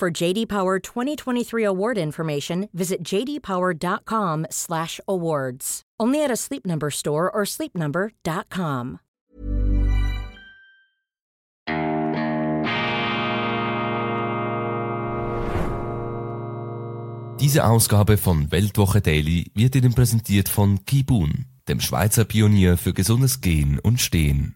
For JD Power 2023 award information, visit jdpower.com/awards. Only at a Sleep Number store or sleepnumber.com. Diese Ausgabe von Weltwoche Daily wird Ihnen präsentiert von Kibun, dem Schweizer Pionier für gesundes Gehen und Stehen.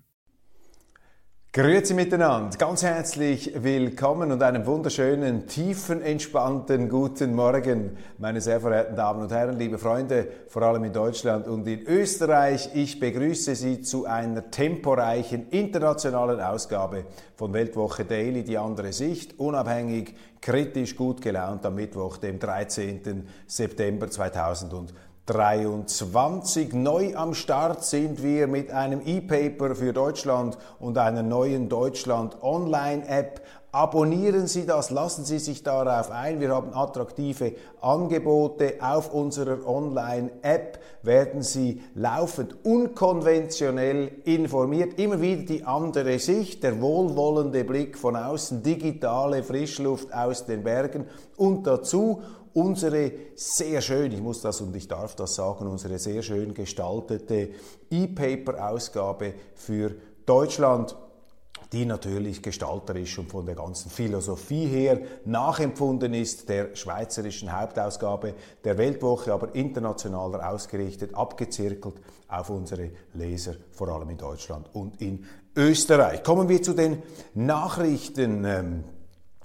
Grüezi miteinander, ganz herzlich willkommen und einen wunderschönen, tiefen, entspannten guten Morgen, meine sehr verehrten Damen und Herren, liebe Freunde, vor allem in Deutschland und in Österreich. Ich begrüße Sie zu einer temporeichen internationalen Ausgabe von Weltwoche Daily, die andere Sicht, unabhängig, kritisch, gut gelaunt am Mittwoch, dem 13. September 2020. 23. Neu am Start sind wir mit einem E-Paper für Deutschland und einer neuen Deutschland Online-App. Abonnieren Sie das, lassen Sie sich darauf ein. Wir haben attraktive Angebote auf unserer Online-App. Werden Sie laufend unkonventionell informiert. Immer wieder die andere Sicht, der wohlwollende Blick von außen, digitale Frischluft aus den Bergen und dazu unsere sehr schön, ich muss das und ich darf das sagen, unsere sehr schön gestaltete E-Paper-Ausgabe für Deutschland die natürlich gestalterisch und von der ganzen Philosophie her nachempfunden ist der schweizerischen Hauptausgabe der Weltwoche, aber internationaler ausgerichtet, abgezirkelt auf unsere Leser, vor allem in Deutschland und in Österreich. Kommen wir zu den Nachrichten. Ähm,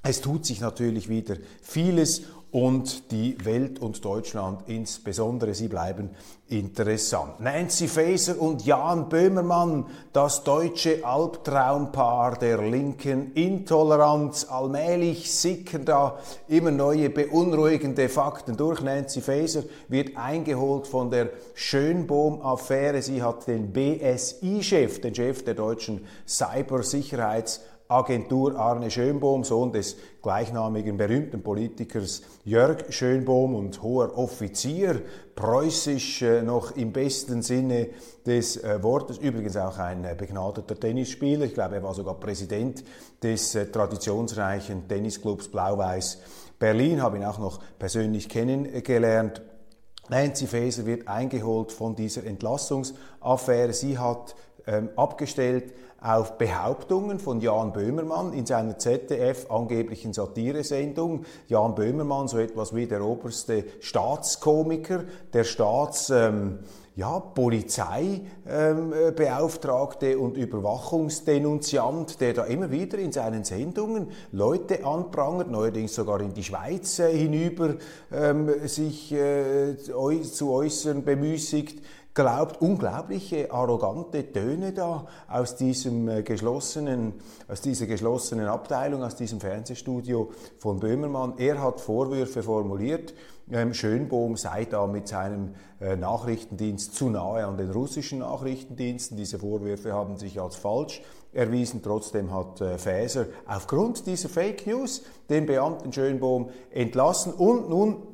es tut sich natürlich wieder vieles und die Welt und Deutschland insbesondere. Sie bleiben interessant. Nancy Faeser und Jan Böhmermann, das deutsche Albtraumpaar der linken Intoleranz. Allmählich sickern da immer neue beunruhigende Fakten durch. Nancy Faeser wird eingeholt von der Schönbohm-Affäre. Sie hat den BSI-Chef, den Chef der deutschen Cybersicherheits Agentur Arne Schönbohm, Sohn des gleichnamigen berühmten Politikers Jörg Schönbohm und hoher Offizier, preußisch äh, noch im besten Sinne des äh, Wortes, übrigens auch ein äh, begnadeter Tennisspieler, ich glaube er war sogar Präsident des äh, traditionsreichen Tennisclubs Blau-Weiß Berlin, habe ihn auch noch persönlich kennengelernt. Nancy Faeser wird eingeholt von dieser Entlassungsaffäre. Sie hat ähm, abgestellt auf Behauptungen von Jan Böhmermann in seiner ZDF angeblichen Satiresendung. Jan Böhmermann, so etwas wie der oberste Staatskomiker, der Staats... Ähm, ja, Polizeibeauftragte ähm, und Überwachungsdenunziant, der da immer wieder in seinen Sendungen Leute anprangert, neuerdings sogar in die Schweiz äh, hinüber ähm, sich äh, zu äußern bemüßigt glaubt, unglaubliche arrogante Töne da aus diesem äh, geschlossenen, aus dieser geschlossenen Abteilung, aus diesem Fernsehstudio von Böhmermann. Er hat Vorwürfe formuliert. Ähm, Schönbohm sei da mit seinem äh, Nachrichtendienst zu nahe an den russischen Nachrichtendiensten. Diese Vorwürfe haben sich als falsch erwiesen. Trotzdem hat äh, Faeser aufgrund dieser Fake News den Beamten Schönbohm entlassen und nun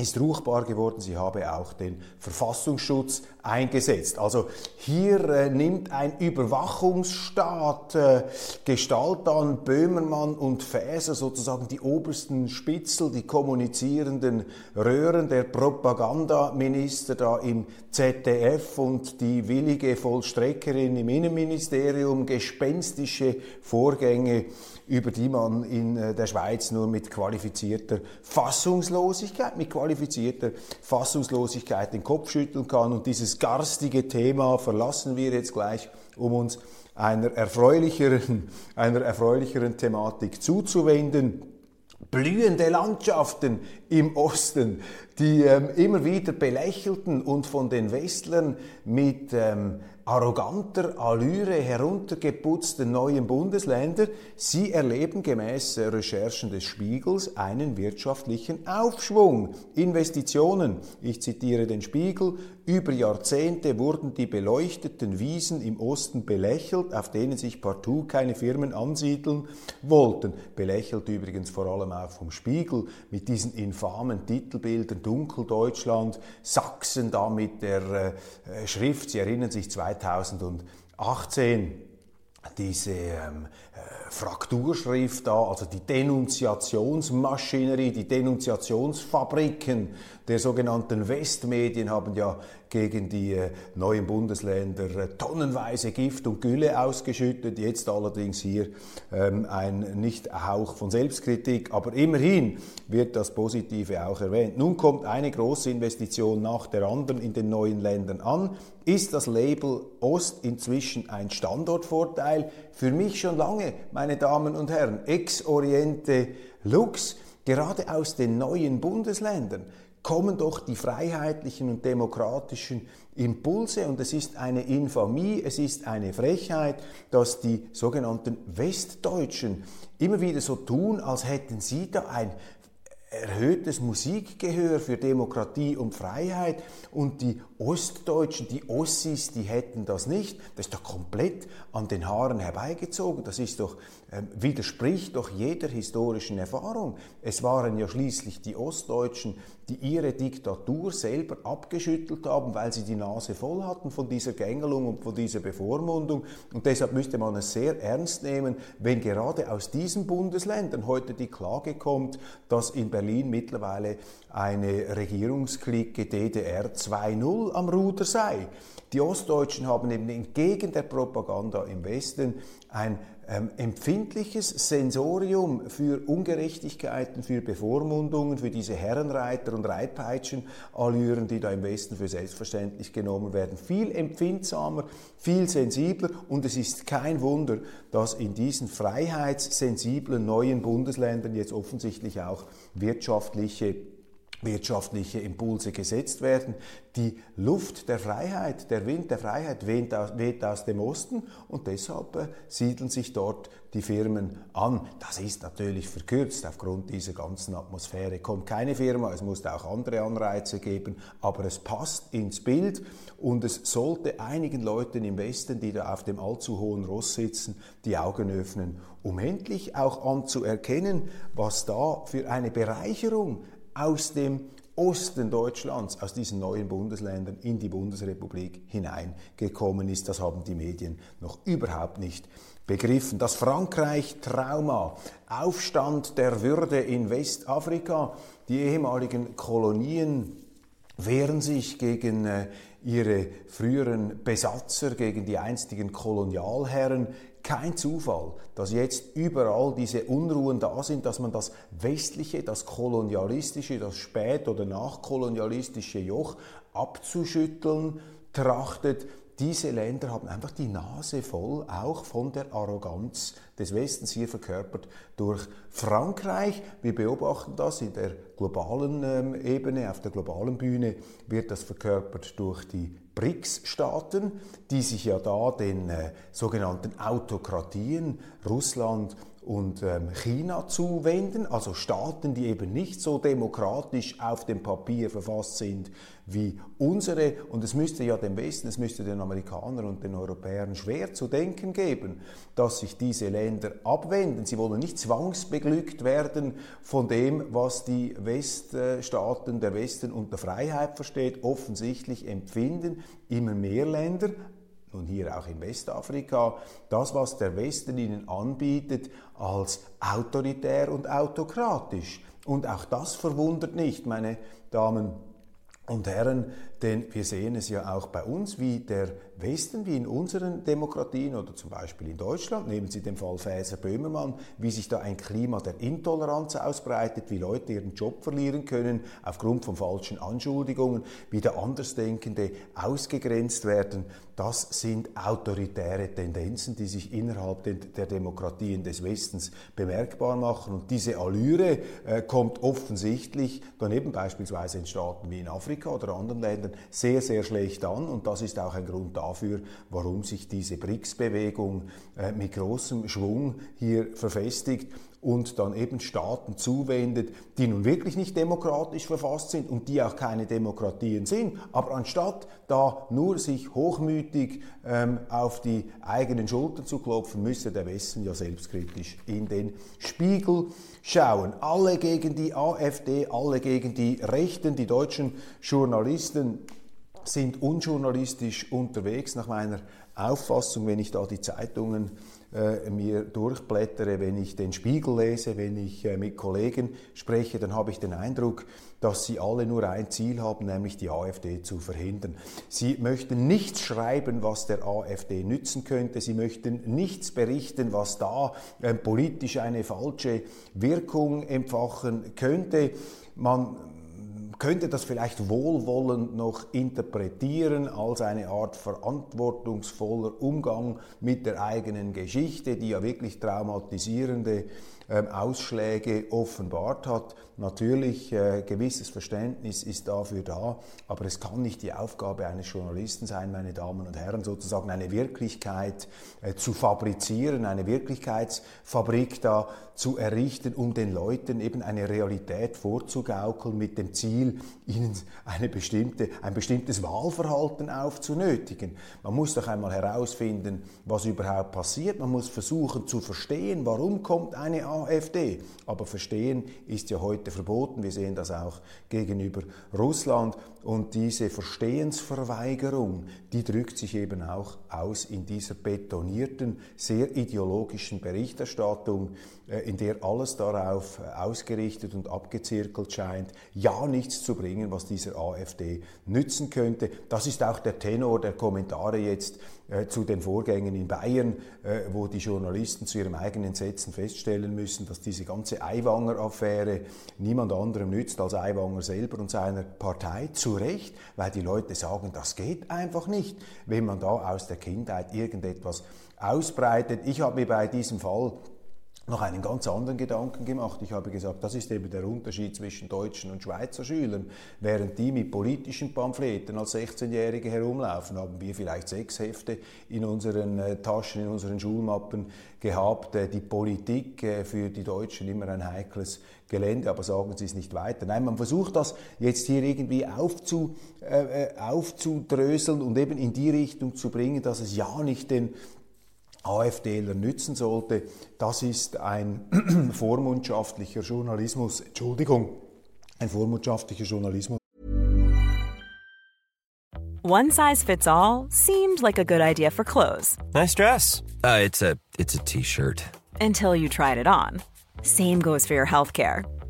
ist ruchbar geworden. Sie habe auch den Verfassungsschutz eingesetzt. Also hier äh, nimmt ein Überwachungsstaat äh, Gestalt an, Böhmermann und Faeser sozusagen die obersten Spitzel, die kommunizierenden Röhren, der Propagandaminister da im ZDF und die willige Vollstreckerin im Innenministerium, gespenstische Vorgänge über die man in äh, der Schweiz nur mit qualifizierter Fassungslosigkeit, mit qualifizierter Fassungslosigkeit den Kopf schütteln kann. Und dieses garstige Thema verlassen wir jetzt gleich, um uns einer erfreulicheren, einer erfreulicheren Thematik zuzuwenden blühende Landschaften im Osten, die ähm, immer wieder belächelten und von den Westlern mit ähm, arroganter Allüre heruntergeputzten neuen Bundesländer, sie erleben gemäß Recherchen des Spiegels einen wirtschaftlichen Aufschwung. Investitionen, ich zitiere den Spiegel, über Jahrzehnte wurden die beleuchteten Wiesen im Osten belächelt, auf denen sich partout keine Firmen ansiedeln wollten. Belächelt übrigens vor allem auch vom Spiegel mit diesen infamen Titelbildern Dunkeldeutschland, Sachsen da mit der äh, Schrift, Sie erinnern sich 2018 diese ähm, äh, Frakturschrift da, also die Denunziationsmaschinerie, die Denunziationsfabriken der sogenannten Westmedien haben ja gegen die äh, neuen Bundesländer äh, tonnenweise Gift und Gülle ausgeschüttet. Jetzt allerdings hier ähm, ein nicht Hauch von Selbstkritik, aber immerhin wird das Positive auch erwähnt. Nun kommt eine große Investition nach der anderen in den neuen Ländern an. Ist das Label Ost inzwischen ein Standortvorteil? Für mich schon lange, meine Damen und Herren. Ex-Oriente Lux, gerade aus den neuen Bundesländern kommen doch die freiheitlichen und demokratischen Impulse und es ist eine Infamie, es ist eine Frechheit, dass die sogenannten Westdeutschen immer wieder so tun, als hätten sie da ein erhöhtes Musikgehör für Demokratie und Freiheit und die Ostdeutschen, die Ossis, die hätten das nicht. Das ist doch komplett an den Haaren herbeigezogen. Das ist doch, äh, widerspricht doch jeder historischen Erfahrung. Es waren ja schließlich die Ostdeutschen, die ihre Diktatur selber abgeschüttelt haben, weil sie die Nase voll hatten von dieser Gängelung und von dieser Bevormundung. Und deshalb müsste man es sehr ernst nehmen, wenn gerade aus diesen Bundesländern heute die Klage kommt, dass in Berlin mittlerweile eine Regierungsklicke DDR 2.0 am Ruder sei. Die Ostdeutschen haben eben entgegen der Propaganda im Westen ein ähm, empfindliches Sensorium für Ungerechtigkeiten, für Bevormundungen, für diese Herrenreiter und Reitpeitschenallüren, die da im Westen für selbstverständlich genommen werden. Viel empfindsamer, viel sensibler und es ist kein Wunder, dass in diesen freiheitssensiblen neuen Bundesländern jetzt offensichtlich auch wirtschaftliche wirtschaftliche Impulse gesetzt werden. Die Luft der Freiheit, der Wind der Freiheit weht aus, weht aus dem Osten und deshalb äh, siedeln sich dort die Firmen an. Das ist natürlich verkürzt aufgrund dieser ganzen Atmosphäre. Kommt keine Firma, es muss auch andere Anreize geben, aber es passt ins Bild und es sollte einigen Leuten im Westen, die da auf dem allzu hohen Ross sitzen, die Augen öffnen, um endlich auch anzuerkennen, was da für eine Bereicherung aus dem Osten Deutschlands, aus diesen neuen Bundesländern in die Bundesrepublik hineingekommen ist. Das haben die Medien noch überhaupt nicht begriffen. Das Frankreich-Trauma, Aufstand der Würde in Westafrika, die ehemaligen Kolonien wehren sich gegen äh, ihre früheren Besatzer, gegen die einstigen Kolonialherren, kein Zufall, dass jetzt überall diese Unruhen da sind, dass man das westliche, das kolonialistische, das spät- oder nachkolonialistische Joch abzuschütteln trachtet. Diese Länder haben einfach die Nase voll, auch von der Arroganz des Westens hier verkörpert durch Frankreich. Wir beobachten das in der globalen ähm, Ebene, auf der globalen Bühne wird das verkörpert durch die BRICS-Staaten, die sich ja da den äh, sogenannten Autokratien Russland und ähm, China zuwenden, also Staaten, die eben nicht so demokratisch auf dem Papier verfasst sind wie unsere. Und es müsste ja dem Westen, es müsste den Amerikanern und den Europäern schwer zu denken geben, dass sich diese Länder abwenden. Sie wollen nicht zwangsbeglückt werden von dem, was die Weststaaten, der Westen unter Freiheit versteht. Offensichtlich empfinden immer mehr Länder, nun hier auch in Westafrika, das, was der Westen ihnen anbietet, als autoritär und autokratisch. Und auch das verwundert nicht, meine Damen und Herren, denn wir sehen es ja auch bei uns, wie der Westen wie in unseren Demokratien oder zum Beispiel in Deutschland, nehmen Sie den Fall Faeser-Böhmermann, wie sich da ein Klima der Intoleranz ausbreitet, wie Leute ihren Job verlieren können aufgrund von falschen Anschuldigungen, wie da Andersdenkende ausgegrenzt werden. Das sind autoritäre Tendenzen, die sich innerhalb der Demokratien des Westens bemerkbar machen. Und diese Allüre äh, kommt offensichtlich daneben beispielsweise in Staaten wie in Afrika oder anderen Ländern sehr, sehr schlecht an. Und das ist auch ein Grund dafür, warum sich diese BRICS-Bewegung äh, mit großem Schwung hier verfestigt und dann eben Staaten zuwendet, die nun wirklich nicht demokratisch verfasst sind und die auch keine Demokratien sind. Aber anstatt da nur sich hochmütig ähm, auf die eigenen Schultern zu klopfen, müsste der Westen ja selbstkritisch in den Spiegel schauen. Alle gegen die AfD, alle gegen die Rechten, die deutschen Journalisten sind unjournalistisch unterwegs nach meiner Auffassung, wenn ich da die Zeitungen äh, mir durchblättere, wenn ich den Spiegel lese, wenn ich äh, mit Kollegen spreche, dann habe ich den Eindruck, dass sie alle nur ein Ziel haben, nämlich die AfD zu verhindern. Sie möchten nichts schreiben, was der AfD nützen könnte. Sie möchten nichts berichten, was da äh, politisch eine falsche Wirkung empfachen könnte. Man könnte das vielleicht wohlwollend noch interpretieren als eine Art verantwortungsvoller Umgang mit der eigenen Geschichte, die ja wirklich traumatisierende Ausschläge offenbart hat. Natürlich, äh, gewisses Verständnis ist dafür da, aber es kann nicht die Aufgabe eines Journalisten sein, meine Damen und Herren, sozusagen eine Wirklichkeit äh, zu fabrizieren, eine Wirklichkeitsfabrik da zu errichten, um den Leuten eben eine Realität vorzugaukeln mit dem Ziel, ihnen eine bestimmte, ein bestimmtes Wahlverhalten aufzunötigen. Man muss doch einmal herausfinden, was überhaupt passiert. Man muss versuchen zu verstehen, warum kommt eine AfD. Aber verstehen ist ja heute verboten. Wir sehen das auch gegenüber Russland. Und diese Verstehensverweigerung, die drückt sich eben auch aus in dieser betonierten, sehr ideologischen Berichterstattung, äh, in der alles darauf äh, ausgerichtet und abgezirkelt scheint, ja nichts zu bringen, was dieser AfD nützen könnte. Das ist auch der Tenor der Kommentare jetzt äh, zu den Vorgängen in Bayern, äh, wo die Journalisten zu ihrem eigenen Entsetzen feststellen müssen, dass diese ganze Aiwanger-Affäre niemand anderem nützt als Aiwanger selber und seiner Partei. Zu Recht, weil die Leute sagen, das geht einfach nicht, wenn man da aus der Kindheit irgendetwas ausbreitet. Ich habe mir bei diesem Fall noch einen ganz anderen Gedanken gemacht. Ich habe gesagt, das ist eben der Unterschied zwischen deutschen und Schweizer Schülern. Während die mit politischen Pamphleten als 16-Jährige herumlaufen, haben wir vielleicht sechs Hefte in unseren äh, Taschen, in unseren Schulmappen gehabt. Äh, die Politik äh, für die Deutschen immer ein heikles Gelände, aber sagen Sie es nicht weiter. Nein, man versucht das jetzt hier irgendwie aufzu, äh, aufzudröseln und eben in die Richtung zu bringen, dass es ja nicht den AfDler nützen sollte, das ist ein vormundschaftlicher Journalismus, Entschuldigung, ein vormundschaftlicher Journalismus. One size fits all seemed like a good idea for clothes. Nice dress. Uh, it's a it's a t-shirt. Until you tried it on. Same goes for your healthcare.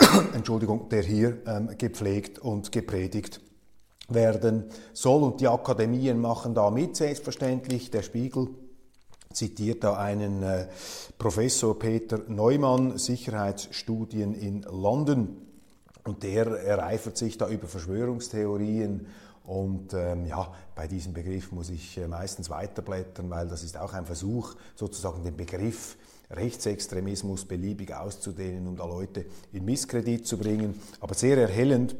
Entschuldigung, der hier ähm, gepflegt und gepredigt werden soll. Und die Akademien machen da mit, selbstverständlich. Der Spiegel zitiert da einen äh, Professor Peter Neumann, Sicherheitsstudien in London. Und der ereifert sich da über Verschwörungstheorien Und ähm, ja, bei diesem Begriff muss ich äh, meistens weiterblättern, weil das ist auch ein Versuch, sozusagen den Begriff Rechtsextremismus beliebig auszudehnen, um da Leute in Misskredit zu bringen. Aber sehr erhellend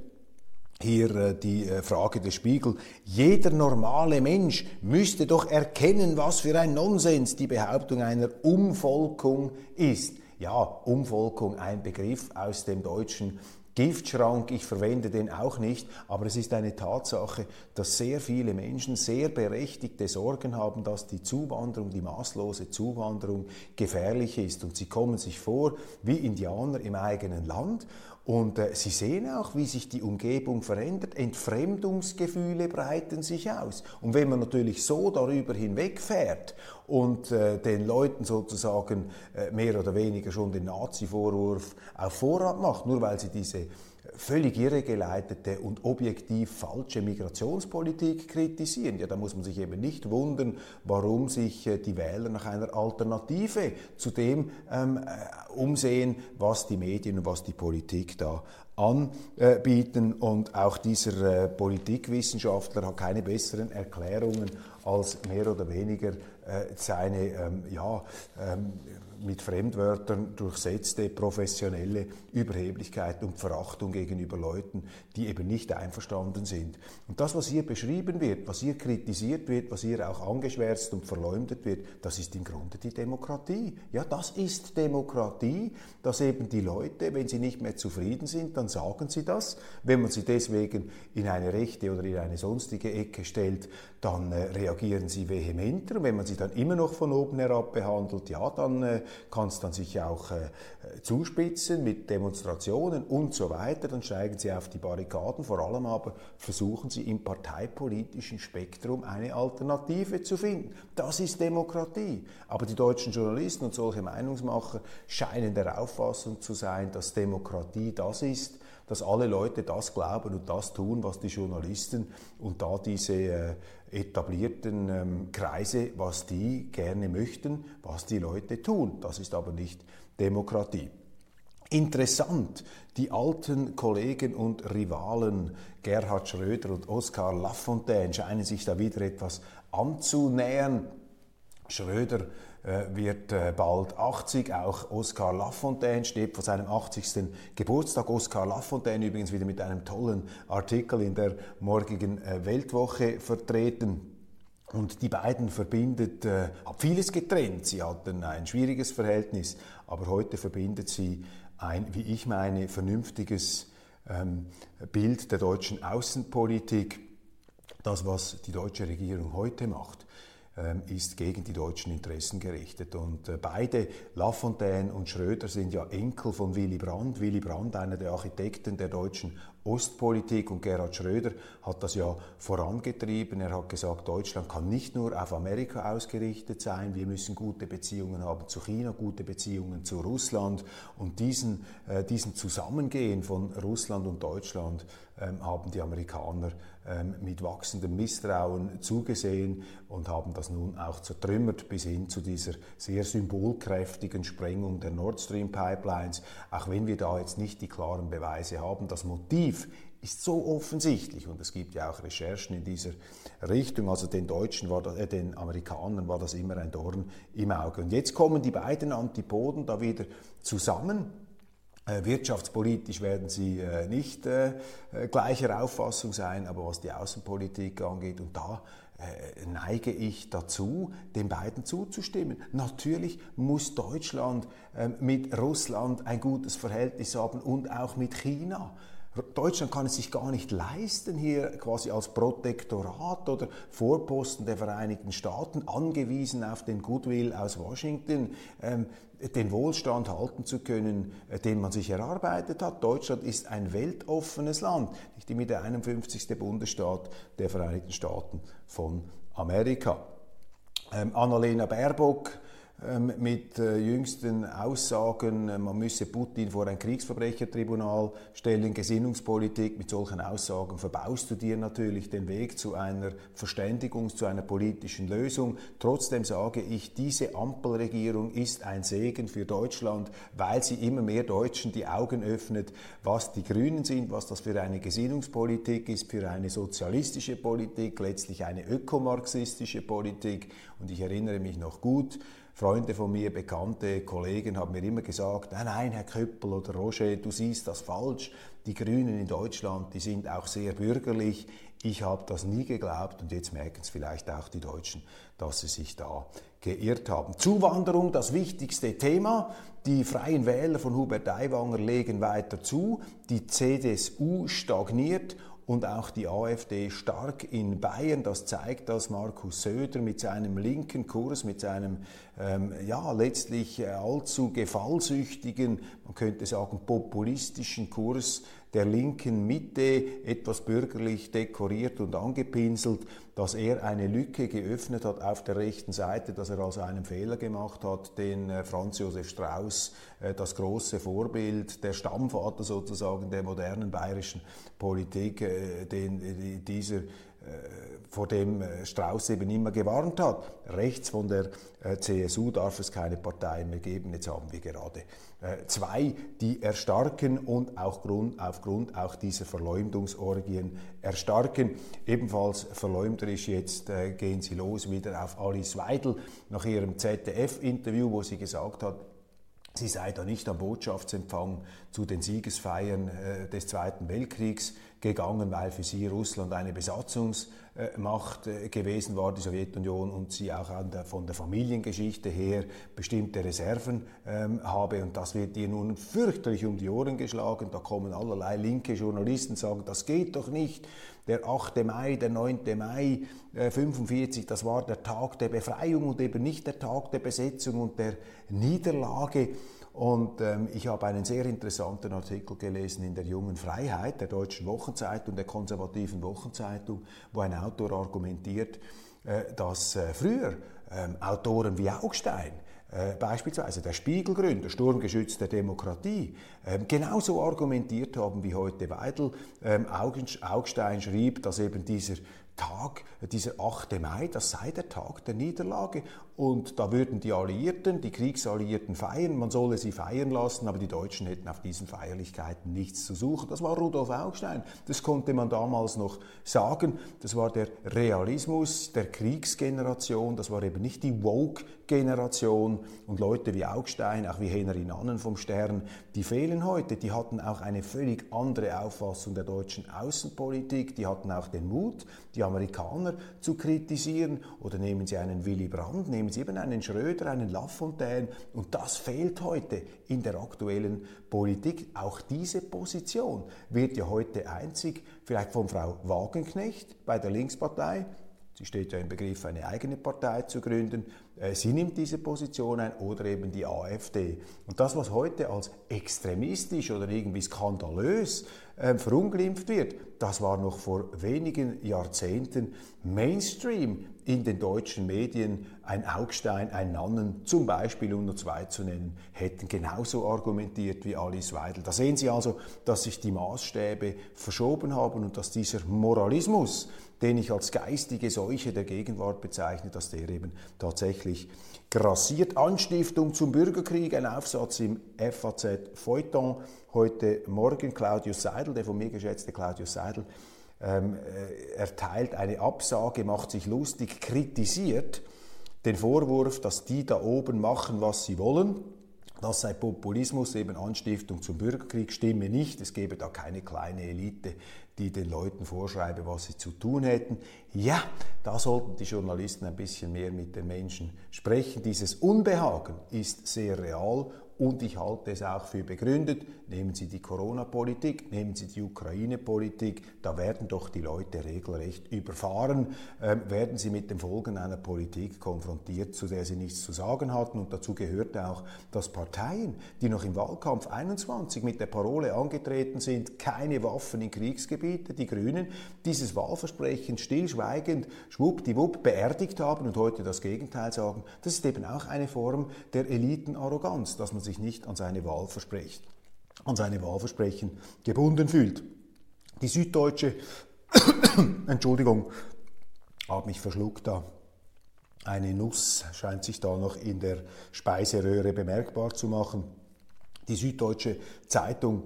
hier äh, die äh, Frage des Spiegel. Jeder normale Mensch müsste doch erkennen, was für ein Nonsens die Behauptung einer Umvolkung ist. Ja, Umvolkung, ein Begriff aus dem Deutschen Giftschrank, ich verwende den auch nicht, aber es ist eine Tatsache, dass sehr viele Menschen sehr berechtigte Sorgen haben, dass die Zuwanderung, die maßlose Zuwanderung gefährlich ist. Und sie kommen sich vor wie Indianer im eigenen Land und äh, Sie sehen auch, wie sich die Umgebung verändert. Entfremdungsgefühle breiten sich aus. Und wenn man natürlich so darüber hinwegfährt und äh, den Leuten sozusagen äh, mehr oder weniger schon den Nazi-Vorwurf auf Vorrat macht, nur weil sie diese völlig irregeleitete und objektiv falsche Migrationspolitik kritisieren. Ja, da muss man sich eben nicht wundern, warum sich äh, die Wähler nach einer Alternative zu dem ähm, äh, umsehen, was die Medien und was die Politik da anbieten. Und auch dieser äh, Politikwissenschaftler hat keine besseren Erklärungen als mehr oder weniger äh, seine ähm, ja, ähm, mit Fremdwörtern durchsetzte professionelle Überheblichkeit und Verachtung gegenüber Leuten, die eben nicht einverstanden sind. Und das, was hier beschrieben wird, was hier kritisiert wird, was hier auch angeschwärzt und verleumdet wird, das ist im Grunde die Demokratie. Ja, das ist Demokratie, dass eben die Leute, wenn sie nicht mehr zufrieden sind, dann sagen sie das. Wenn man sie deswegen in eine rechte oder in eine sonstige Ecke stellt, dann äh, reagieren sie vehementer. Und wenn man sie dann immer noch von oben herab behandelt, ja, dann äh, kann es dann sich auch äh, zuspitzen mit Demonstrationen und so weiter. Dann steigen sie auf die Barrikaden. Vor allem aber versuchen sie im parteipolitischen Spektrum eine Alternative zu finden. Das ist Demokratie. Aber die deutschen Journalisten und solche Meinungsmacher scheinen der Auffassung zu sein, dass Demokratie das ist, dass alle Leute das glauben und das tun, was die Journalisten und da diese äh, etablierten ähm, Kreise, was die gerne möchten, was die Leute tun. Das ist aber nicht Demokratie. Interessant, die alten Kollegen und Rivalen Gerhard Schröder und Oskar Lafontaine scheinen sich da wieder etwas anzunähern. Schröder wird äh, bald 80. Auch Oskar Lafontaine steht vor seinem 80. Geburtstag. Oskar Lafontaine übrigens wieder mit einem tollen Artikel in der morgigen äh, Weltwoche vertreten. Und die beiden verbindet, äh, hat vieles getrennt. Sie hatten ein schwieriges Verhältnis, aber heute verbindet sie ein, wie ich meine, vernünftiges ähm, Bild der deutschen Außenpolitik. Das, was die deutsche Regierung heute macht, ist gegen die deutschen Interessen gerichtet. Und äh, beide, Lafontaine und Schröder, sind ja Enkel von Willy Brandt. Willy Brandt, einer der Architekten der deutschen Ostpolitik und Gerhard Schröder hat das ja vorangetrieben. Er hat gesagt, Deutschland kann nicht nur auf Amerika ausgerichtet sein, wir müssen gute Beziehungen haben zu China, gute Beziehungen zu Russland und diesen, äh, diesen Zusammengehen von Russland und Deutschland ähm, haben die Amerikaner ähm, mit wachsendem Misstrauen zugesehen und haben das nun auch zertrümmert bis hin zu dieser sehr symbolkräftigen Sprengung der Nord Stream Pipelines. Auch wenn wir da jetzt nicht die klaren Beweise haben, das Motiv ist so offensichtlich und es gibt ja auch Recherchen in dieser Richtung. Also den Deutschen war das, äh, den Amerikanern war das immer ein Dorn im Auge. Und jetzt kommen die beiden Antipoden da wieder zusammen. Äh, wirtschaftspolitisch werden sie äh, nicht äh, gleicher Auffassung sein, aber was die Außenpolitik angeht, und da neige ich dazu, den beiden zuzustimmen. Natürlich muss Deutschland ähm, mit Russland ein gutes Verhältnis haben und auch mit China. Deutschland kann es sich gar nicht leisten, hier quasi als Protektorat oder Vorposten der Vereinigten Staaten, angewiesen auf den Goodwill aus Washington, ähm, den Wohlstand halten zu können, äh, den man sich erarbeitet hat. Deutschland ist ein weltoffenes Land, nicht immer der 51. Bundesstaat der Vereinigten Staaten von Amerika. Ähm, Annalena Baerbock mit äh, jüngsten Aussagen, äh, man müsse Putin vor ein Kriegsverbrechertribunal stellen, Gesinnungspolitik, mit solchen Aussagen verbaust du dir natürlich den Weg zu einer Verständigung, zu einer politischen Lösung. Trotzdem sage ich, diese Ampelregierung ist ein Segen für Deutschland, weil sie immer mehr Deutschen die Augen öffnet, was die Grünen sind, was das für eine Gesinnungspolitik ist, für eine sozialistische Politik, letztlich eine ökomarxistische Politik. Und ich erinnere mich noch gut, Freunde von mir, bekannte Kollegen haben mir immer gesagt, nein, nein, Herr Köppel oder Roger, du siehst das falsch. Die Grünen in Deutschland, die sind auch sehr bürgerlich. Ich habe das nie geglaubt und jetzt merken es vielleicht auch die Deutschen, dass sie sich da geirrt haben. Zuwanderung, das wichtigste Thema. Die Freien Wähler von Hubert Aiwanger legen weiter zu. Die CDU stagniert und auch die AfD stark in Bayern. Das zeigt, dass Markus Söder mit seinem linken Kurs, mit seinem ähm, ja letztlich äh, allzu gefallsüchtigen, man könnte sagen populistischen Kurs der linken Mitte etwas bürgerlich dekoriert und angepinselt, dass er eine Lücke geöffnet hat auf der rechten Seite, dass er also einen Fehler gemacht hat, den äh, Franz Josef Strauß, äh, das große Vorbild, der Stammvater sozusagen der modernen bayerischen Politik, äh, den dieser vor dem Strauß eben immer gewarnt hat. Rechts von der CSU darf es keine Parteien mehr geben. Jetzt haben wir gerade äh, zwei, die erstarken und auch Grund, aufgrund auch dieser Verleumdungsorgien erstarken. Ebenfalls verleumderisch jetzt äh, gehen sie los wieder auf Alice Weidel nach ihrem ZDF-Interview, wo sie gesagt hat, Sie sei da nicht am Botschaftsempfang zu den Siegesfeiern äh, des Zweiten Weltkriegs gegangen, weil für sie Russland eine Besatzungsmacht äh, gewesen war, die Sowjetunion, und sie auch der, von der Familiengeschichte her bestimmte Reserven ähm, habe. Und das wird ihr nun fürchterlich um die Ohren geschlagen. Da kommen allerlei linke Journalisten, sagen, das geht doch nicht. Der 8. Mai, der 9. Mai äh, 45, das war der Tag der Befreiung und eben nicht der Tag der Besetzung und der Niederlage. Und ähm, ich habe einen sehr interessanten Artikel gelesen in der Jungen Freiheit, der deutschen Wochenzeitung, der konservativen Wochenzeitung, wo ein Autor argumentiert, äh, dass äh, früher ähm, Autoren wie Augstein, äh, beispielsweise der Spiegelgründer, Sturmgeschütz der Demokratie, genauso argumentiert haben wie heute Weidel. Ähm, Augstein schrieb, dass eben dieser Tag, dieser 8. Mai, das sei der Tag der Niederlage. Und da würden die Alliierten, die Kriegsalliierten feiern, man solle sie feiern lassen, aber die Deutschen hätten auf diesen Feierlichkeiten nichts zu suchen. Das war Rudolf Augstein. Das konnte man damals noch sagen. Das war der Realismus der Kriegsgeneration. Das war eben nicht die Woke-Generation. Und Leute wie Augstein, auch wie Henry Nannen vom Stern, die fehlen heute. Die hatten auch eine völlig andere Auffassung der deutschen Außenpolitik. Die hatten auch den Mut, die Amerikaner zu kritisieren. Oder nehmen Sie einen Willy Brandt, nehmen Sie eben einen Schröder, einen Lafontaine. Und das fehlt heute in der aktuellen Politik. Auch diese Position wird ja heute einzig, vielleicht von Frau Wagenknecht bei der Linkspartei, Sie steht ja im Begriff, eine eigene Partei zu gründen. Äh, sie nimmt diese Position ein oder eben die AfD. Und das, was heute als extremistisch oder irgendwie skandalös äh, verunglimpft wird, das war noch vor wenigen Jahrzehnten Mainstream in den deutschen Medien. Ein Augstein, ein Nannen, zum Beispiel, um nur zwei zu nennen, hätten genauso argumentiert wie Alice Weidel. Da sehen Sie also, dass sich die Maßstäbe verschoben haben und dass dieser Moralismus, den ich als geistige Seuche der Gegenwart bezeichne, dass der eben tatsächlich grassiert. Anstiftung zum Bürgerkrieg, ein Aufsatz im FAZ Feuilleton heute Morgen. Claudius Seidel, der von mir geschätzte Claudius Seidel, ähm, äh, erteilt eine Absage, macht sich lustig, kritisiert den Vorwurf, dass die da oben machen, was sie wollen. Das sei Populismus, eben Anstiftung zum Bürgerkrieg, stimme nicht. Es gebe da keine kleine Elite, die den Leuten vorschreibe, was sie zu tun hätten. Ja, da sollten die Journalisten ein bisschen mehr mit den Menschen sprechen. Dieses Unbehagen ist sehr real und ich halte es auch für begründet. Nehmen Sie die Corona-Politik, nehmen Sie die Ukraine-Politik, da werden doch die Leute regelrecht überfahren, äh, werden sie mit den Folgen einer Politik konfrontiert, zu der sie nichts zu sagen hatten. Und dazu gehörte auch, dass Parteien, die noch im Wahlkampf 21 mit der Parole angetreten sind, keine Waffen in Kriegsgebiete, die Grünen, dieses Wahlversprechen stillschweigend, schwuppdiwupp beerdigt haben und heute das Gegenteil sagen. Das ist eben auch eine Form der Elitenarroganz, dass man sich nicht an seine Wahlversprechen, an seine Wahlversprechen gebunden fühlt. Die Süddeutsche, Entschuldigung, habe mich verschluckt da. Eine Nuss scheint sich da noch in der Speiseröhre bemerkbar zu machen. Die Süddeutsche Zeitung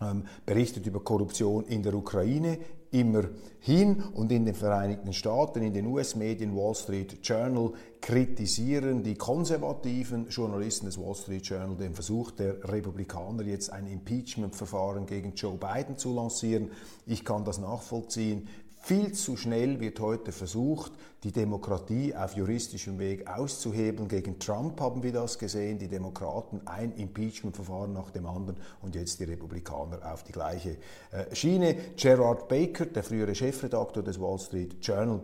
ähm, berichtet über Korruption in der Ukraine immerhin und in den Vereinigten Staaten, in den US-Medien Wall Street Journal kritisieren die konservativen Journalisten des Wall Street Journal den Versuch der Republikaner jetzt ein Impeachment-Verfahren gegen Joe Biden zu lancieren. Ich kann das nachvollziehen. Viel zu schnell wird heute versucht, die Demokratie auf juristischem Weg auszuhebeln. Gegen Trump haben wir das gesehen, die Demokraten ein Impeachment-Verfahren nach dem anderen und jetzt die Republikaner auf die gleiche äh, Schiene. Gerard Baker, der frühere Chefredakteur des Wall Street Journal,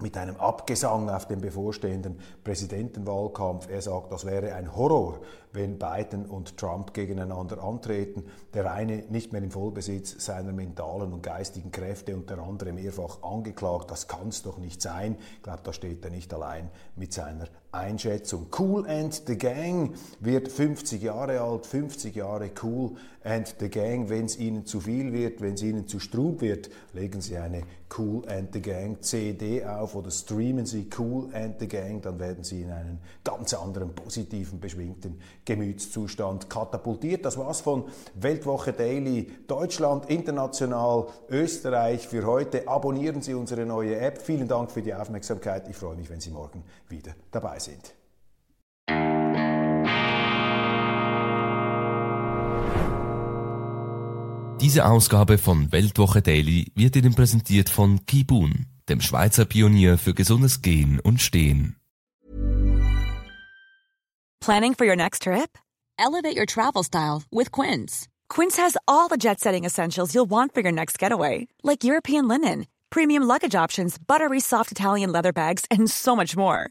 mit einem Abgesang auf den bevorstehenden Präsidentenwahlkampf. Er sagt, das wäre ein Horror, wenn Biden und Trump gegeneinander antreten, der eine nicht mehr im Vollbesitz seiner mentalen und geistigen Kräfte und der andere mehrfach angeklagt. Das kann es doch nicht sein. Ich glaube, da steht er nicht allein mit seiner Einschätzung. Cool and the Gang wird 50 Jahre alt, 50 Jahre Cool and the Gang. Wenn es Ihnen zu viel wird, wenn es Ihnen zu strub wird, legen Sie eine Cool and the Gang CD auf oder streamen Sie Cool and the Gang, dann werden Sie in einen ganz anderen positiven, beschwingten Gemütszustand katapultiert. Das war's von Weltwoche Daily Deutschland, international, Österreich für heute. Abonnieren Sie unsere neue App. Vielen Dank für die Aufmerksamkeit. Ich freue mich, wenn Sie morgen wieder dabei sind. Diese Ausgabe von Weltwoche Daily wird Ihnen präsentiert von Kibun, dem Schweizer Pionier für gesundes Gehen und Stehen. Planning for your next trip? Elevate your travel style with Quince. Quince has all the jet setting essentials you'll want for your next getaway, like European linen, premium luggage options, buttery soft Italian leather bags, and so much more.